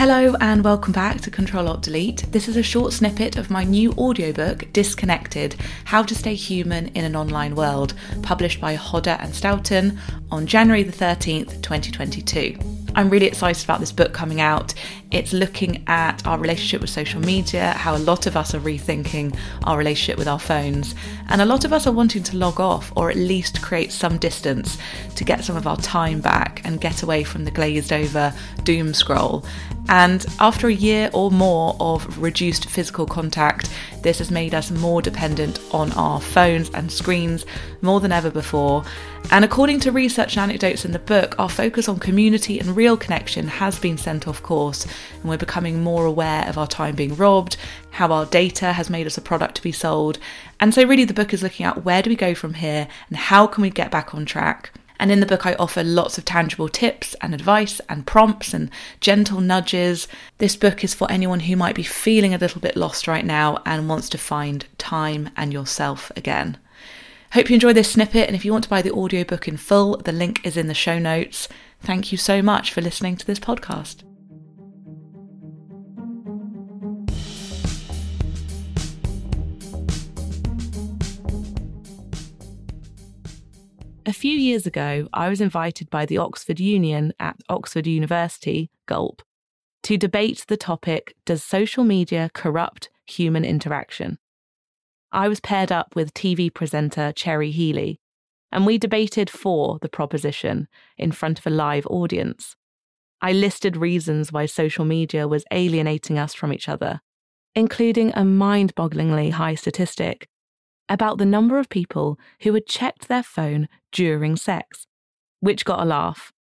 Hello and welcome back to Control Alt Delete. This is a short snippet of my new audiobook, Disconnected How to Stay Human in an Online World, published by Hodder and Stoughton on January the 13th, 2022. I'm really excited about this book coming out. It's looking at our relationship with social media, how a lot of us are rethinking our relationship with our phones, and a lot of us are wanting to log off or at least create some distance to get some of our time back and get away from the glazed over doom scroll. And after a year or more of reduced physical contact, this has made us more dependent on our phones and screens more than ever before. And according to research and anecdotes in the book, our focus on community and real connection has been sent off course, and we're becoming more aware of our time being robbed, how our data has made us a product to be sold. And so, really, the book is looking at where do we go from here and how can we get back on track. And in the book, I offer lots of tangible tips and advice and prompts and gentle nudges. This book is for anyone who might be feeling a little bit lost right now and wants to find time and yourself again. Hope you enjoy this snippet, and if you want to buy the audiobook in full, the link is in the show notes. Thank you so much for listening to this podcast. A few years ago, I was invited by the Oxford Union at Oxford University, Gulp, to debate the topic Does social media corrupt human interaction? I was paired up with TV presenter Cherry Healey, and we debated for the proposition in front of a live audience. I listed reasons why social media was alienating us from each other, including a mind bogglingly high statistic about the number of people who had checked their phone during sex, which got a laugh.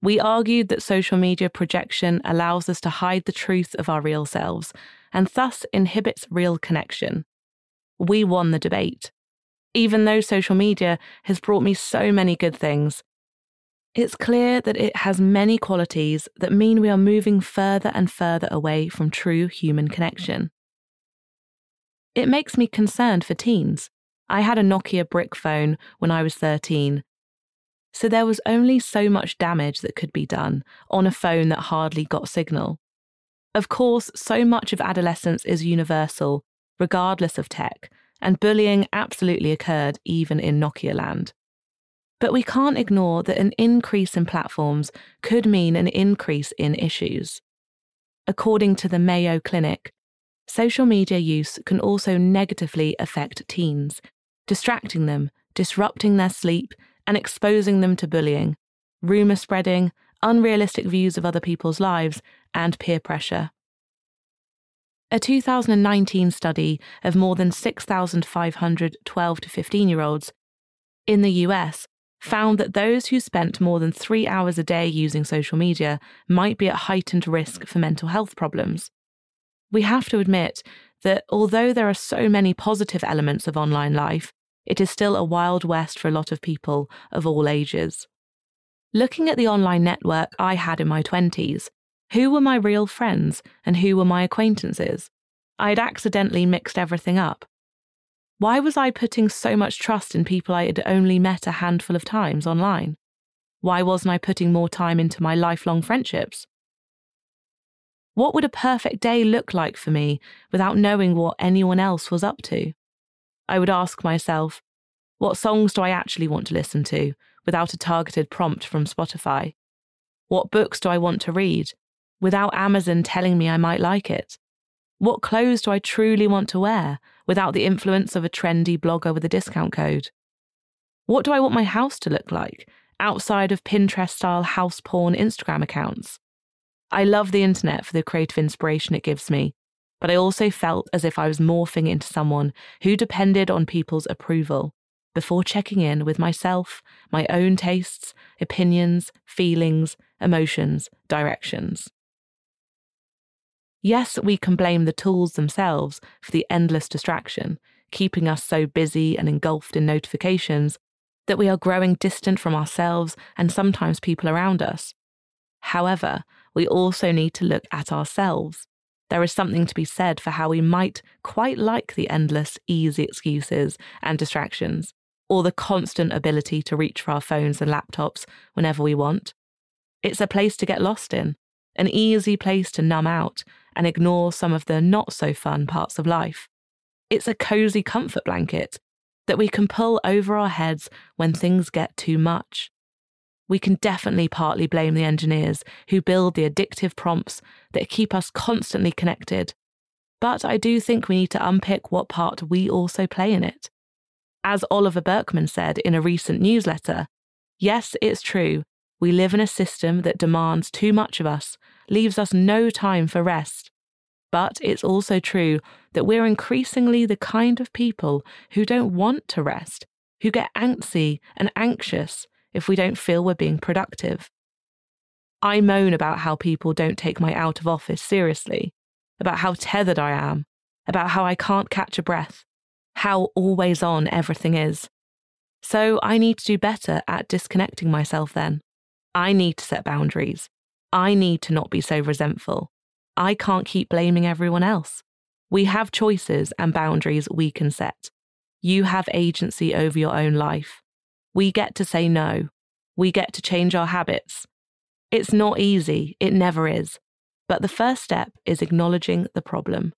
We argued that social media projection allows us to hide the truth of our real selves and thus inhibits real connection. We won the debate. Even though social media has brought me so many good things, it's clear that it has many qualities that mean we are moving further and further away from true human connection. It makes me concerned for teens. I had a Nokia brick phone when I was 13. So there was only so much damage that could be done on a phone that hardly got signal. Of course, so much of adolescence is universal, regardless of tech, and bullying absolutely occurred even in Nokia land. But we can't ignore that an increase in platforms could mean an increase in issues. According to the Mayo Clinic, social media use can also negatively affect teens, distracting them, disrupting their sleep, and exposing them to bullying, rumour spreading, unrealistic views of other people's lives, and peer pressure. A 2019 study of more than 6,500 12 to 15 year olds in the US found that those who spent more than three hours a day using social media might be at heightened risk for mental health problems. We have to admit that although there are so many positive elements of online life, it is still a wild west for a lot of people of all ages. Looking at the online network I had in my 20s, who were my real friends and who were my acquaintances? I had accidentally mixed everything up. Why was I putting so much trust in people I had only met a handful of times online? Why wasn't I putting more time into my lifelong friendships? What would a perfect day look like for me without knowing what anyone else was up to? I would ask myself, what songs do I actually want to listen to without a targeted prompt from Spotify? What books do I want to read without Amazon telling me I might like it? What clothes do I truly want to wear without the influence of a trendy blogger with a discount code? What do I want my house to look like outside of Pinterest style house porn Instagram accounts? I love the internet for the creative inspiration it gives me, but I also felt as if I was morphing into someone who depended on people's approval before checking in with myself, my own tastes, opinions, feelings, emotions, directions. Yes, we can blame the tools themselves for the endless distraction, keeping us so busy and engulfed in notifications that we are growing distant from ourselves and sometimes people around us. However, we also need to look at ourselves there is something to be said for how we might quite like the endless, easy excuses and distractions, or the constant ability to reach for our phones and laptops whenever we want. It's a place to get lost in, an easy place to numb out and ignore some of the not so fun parts of life. It's a cozy comfort blanket that we can pull over our heads when things get too much. We can definitely partly blame the engineers who build the addictive prompts that keep us constantly connected. But I do think we need to unpick what part we also play in it. As Oliver Burkeman said in a recent newsletter, yes, it's true, we live in a system that demands too much of us, leaves us no time for rest. But it's also true that we're increasingly the kind of people who don't want to rest, who get antsy and anxious if we don't feel we're being productive. I moan about how people don't take my out of office seriously, about how tethered I am, about how I can't catch a breath, how always on everything is. So I need to do better at disconnecting myself then. I need to set boundaries. I need to not be so resentful. I can't keep blaming everyone else. We have choices and boundaries we can set. You have agency over your own life. We get to say no. We get to change our habits. It's not easy, it never is. But the first step is acknowledging the problem.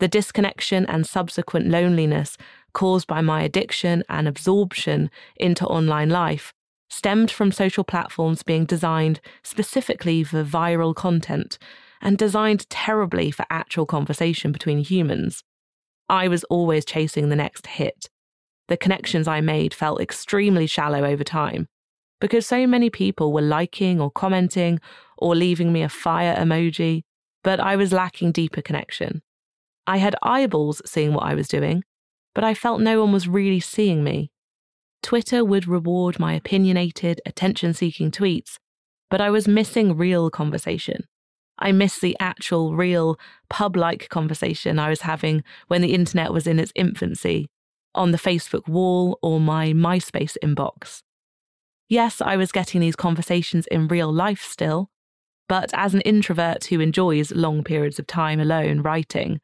The disconnection and subsequent loneliness caused by my addiction and absorption into online life stemmed from social platforms being designed specifically for viral content and designed terribly for actual conversation between humans. I was always chasing the next hit. The connections I made felt extremely shallow over time because so many people were liking or commenting or leaving me a fire emoji, but I was lacking deeper connection. I had eyeballs seeing what I was doing, but I felt no one was really seeing me. Twitter would reward my opinionated, attention seeking tweets, but I was missing real conversation. I missed the actual, real, pub like conversation I was having when the internet was in its infancy, on the Facebook wall or my MySpace inbox. Yes, I was getting these conversations in real life still, but as an introvert who enjoys long periods of time alone writing,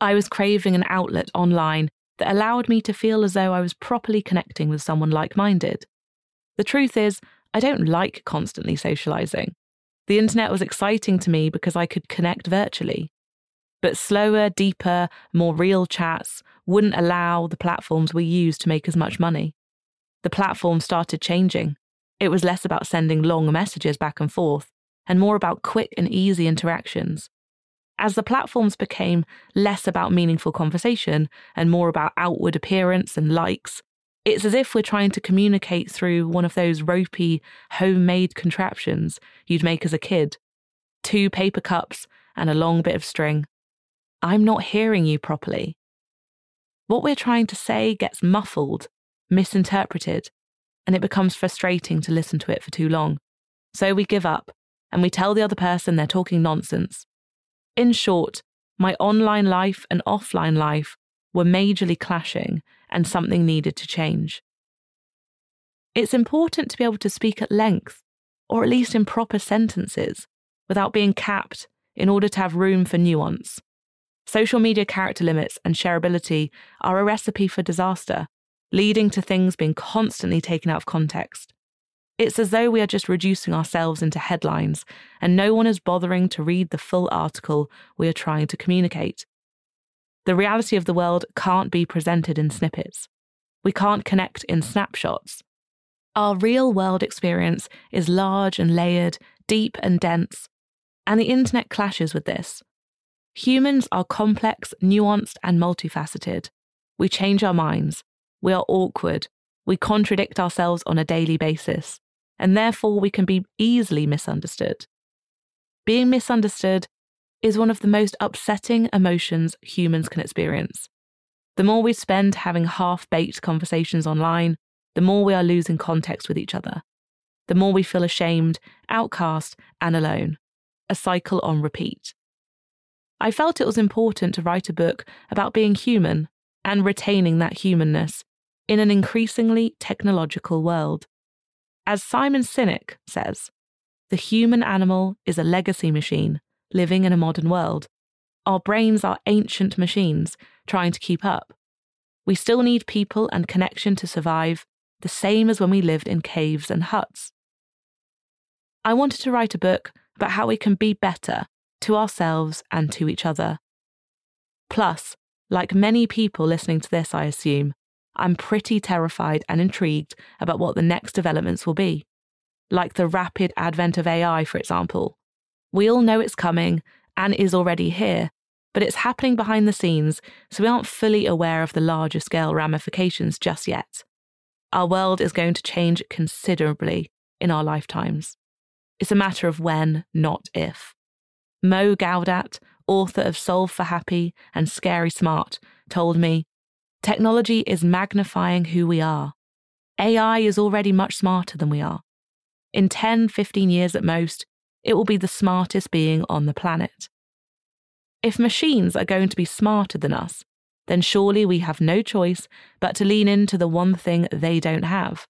I was craving an outlet online that allowed me to feel as though I was properly connecting with someone like minded. The truth is, I don't like constantly socializing. The internet was exciting to me because I could connect virtually. But slower, deeper, more real chats wouldn't allow the platforms we use to make as much money. The platform started changing. It was less about sending long messages back and forth and more about quick and easy interactions. As the platforms became less about meaningful conversation and more about outward appearance and likes, it's as if we're trying to communicate through one of those ropey, homemade contraptions you'd make as a kid two paper cups and a long bit of string. I'm not hearing you properly. What we're trying to say gets muffled, misinterpreted, and it becomes frustrating to listen to it for too long. So we give up and we tell the other person they're talking nonsense in short, my online life and offline life were majorly clashing and something needed to change. It's important to be able to speak at length, or at least in proper sentences, without being capped in order to have room for nuance. Social media character limits and shareability are a recipe for disaster, leading to things being constantly taken out of context. It's as though we are just reducing ourselves into headlines, and no one is bothering to read the full article we are trying to communicate. The reality of the world can't be presented in snippets. We can't connect in snapshots. Our real world experience is large and layered, deep and dense, and the internet clashes with this. Humans are complex, nuanced, and multifaceted. We change our minds. We are awkward. We contradict ourselves on a daily basis and therefore we can be easily misunderstood. Being misunderstood is one of the most upsetting emotions humans can experience. The more we spend having half baked conversations online, the more we are losing context with each other. The more we feel ashamed, outcast, and alone. A cycle on repeat. I felt it was important to write a book about being human and retaining that humanness in an increasingly technological world. As Simon Sinek says, the human animal is a legacy machine living in a modern world. Our brains are ancient machines trying to keep up. We still need people and connection to survive, the same as when we lived in caves and huts. I wanted to write a book about how we can be better to ourselves and to each other. Plus, like many people listening to this, I assume, I'm pretty terrified and intrigued about what the next developments will be. Like the rapid advent of AI, for example. We all know it's coming and is already here, but it's happening behind the scenes, so we aren't fully aware of the larger scale ramifications just yet. Our world is going to change considerably in our lifetimes. It's a matter of when, not if. Mo Gawdat, author of Solve for Happy and Scary Smart, told me technology is magnifying who we are. AI is already much smarter than we are. In 10, 15 years at most, it will be the smartest being on the planet. If machines are going to be smarter than us, then surely we have no choice but to lean into the one thing they don't have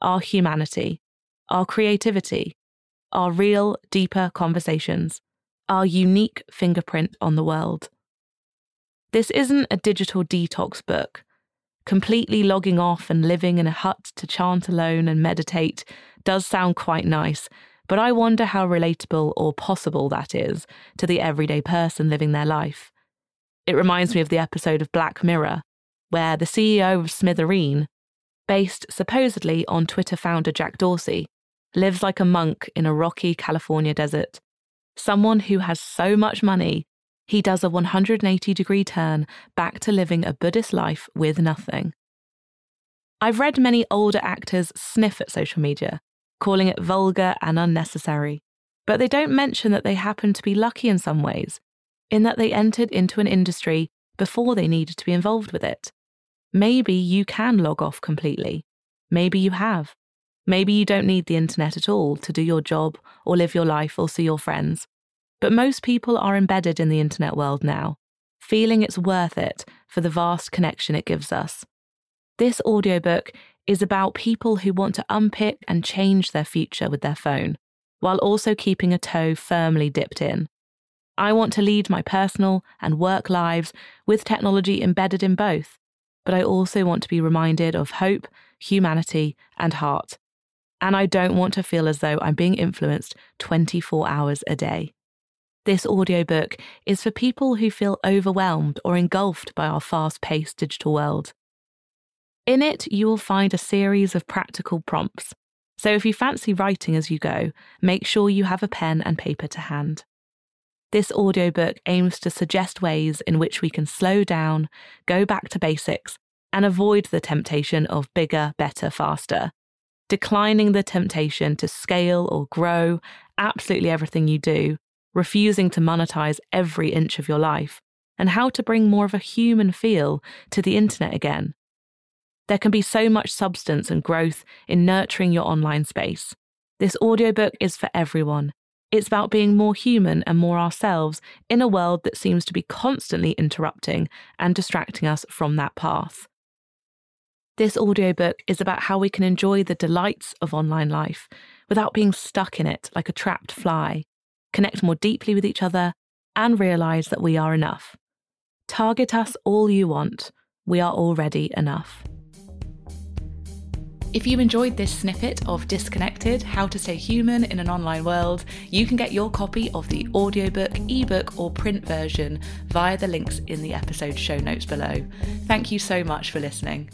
our humanity, our creativity, our real, deeper conversations, our unique fingerprint on the world. This isn't a digital detox book. Completely logging off and living in a hut to chant alone and meditate does sound quite nice, but I wonder how relatable or possible that is to the everyday person living their life. It reminds me of the episode of Black Mirror, where the CEO of Smithereen, based supposedly on Twitter founder Jack Dorsey, lives like a monk in a rocky California desert. Someone who has so much money, he does a 180 degree turn back to living a Buddhist life with nothing. I've read many older actors sniff at social media, calling it vulgar and unnecessary, but they don't mention that they happen to be lucky in some ways, in that they entered into an industry before they needed to be involved with it. Maybe you can log off completely. Maybe you have. Maybe you don't need the internet at all to do your job or live your life or see your friends. But most people are embedded in the internet world now, feeling it's worth it for the vast connection it gives us. This audiobook is about people who want to unpick and change their future with their phone, while also keeping a toe firmly dipped in. I want to lead my personal and work lives with technology embedded in both, but I also want to be reminded of hope, humanity, and heart and I don't want to feel as though I'm being influenced 24 hours a day. This audiobook is for people who feel overwhelmed or engulfed by our fast paced digital world. In it, you will find a series of practical prompts. So if you fancy writing as you go, make sure you have a pen and paper to hand. This audiobook aims to suggest ways in which we can slow down, go back to basics, and avoid the temptation of bigger, better, faster declining the temptation to scale or grow absolutely everything you do, refusing to monetize every inch of your life, and how to bring more of a human feel to the internet again. There can be so much substance and growth in nurturing your online space. This audiobook is for everyone. It's about being more human and more ourselves in a world that seems to be constantly interrupting and distracting us from that path. This audiobook is about how we can enjoy the delights of online life without being stuck in it like a trapped fly, connect more deeply with each other, and realize that we are enough. Target us all you want, we are already enough. If you enjoyed this snippet of Disconnected How to Stay Human in an Online World, you can get your copy of the audiobook, ebook, or print version via the links in the episode show notes below. Thank you so much for listening.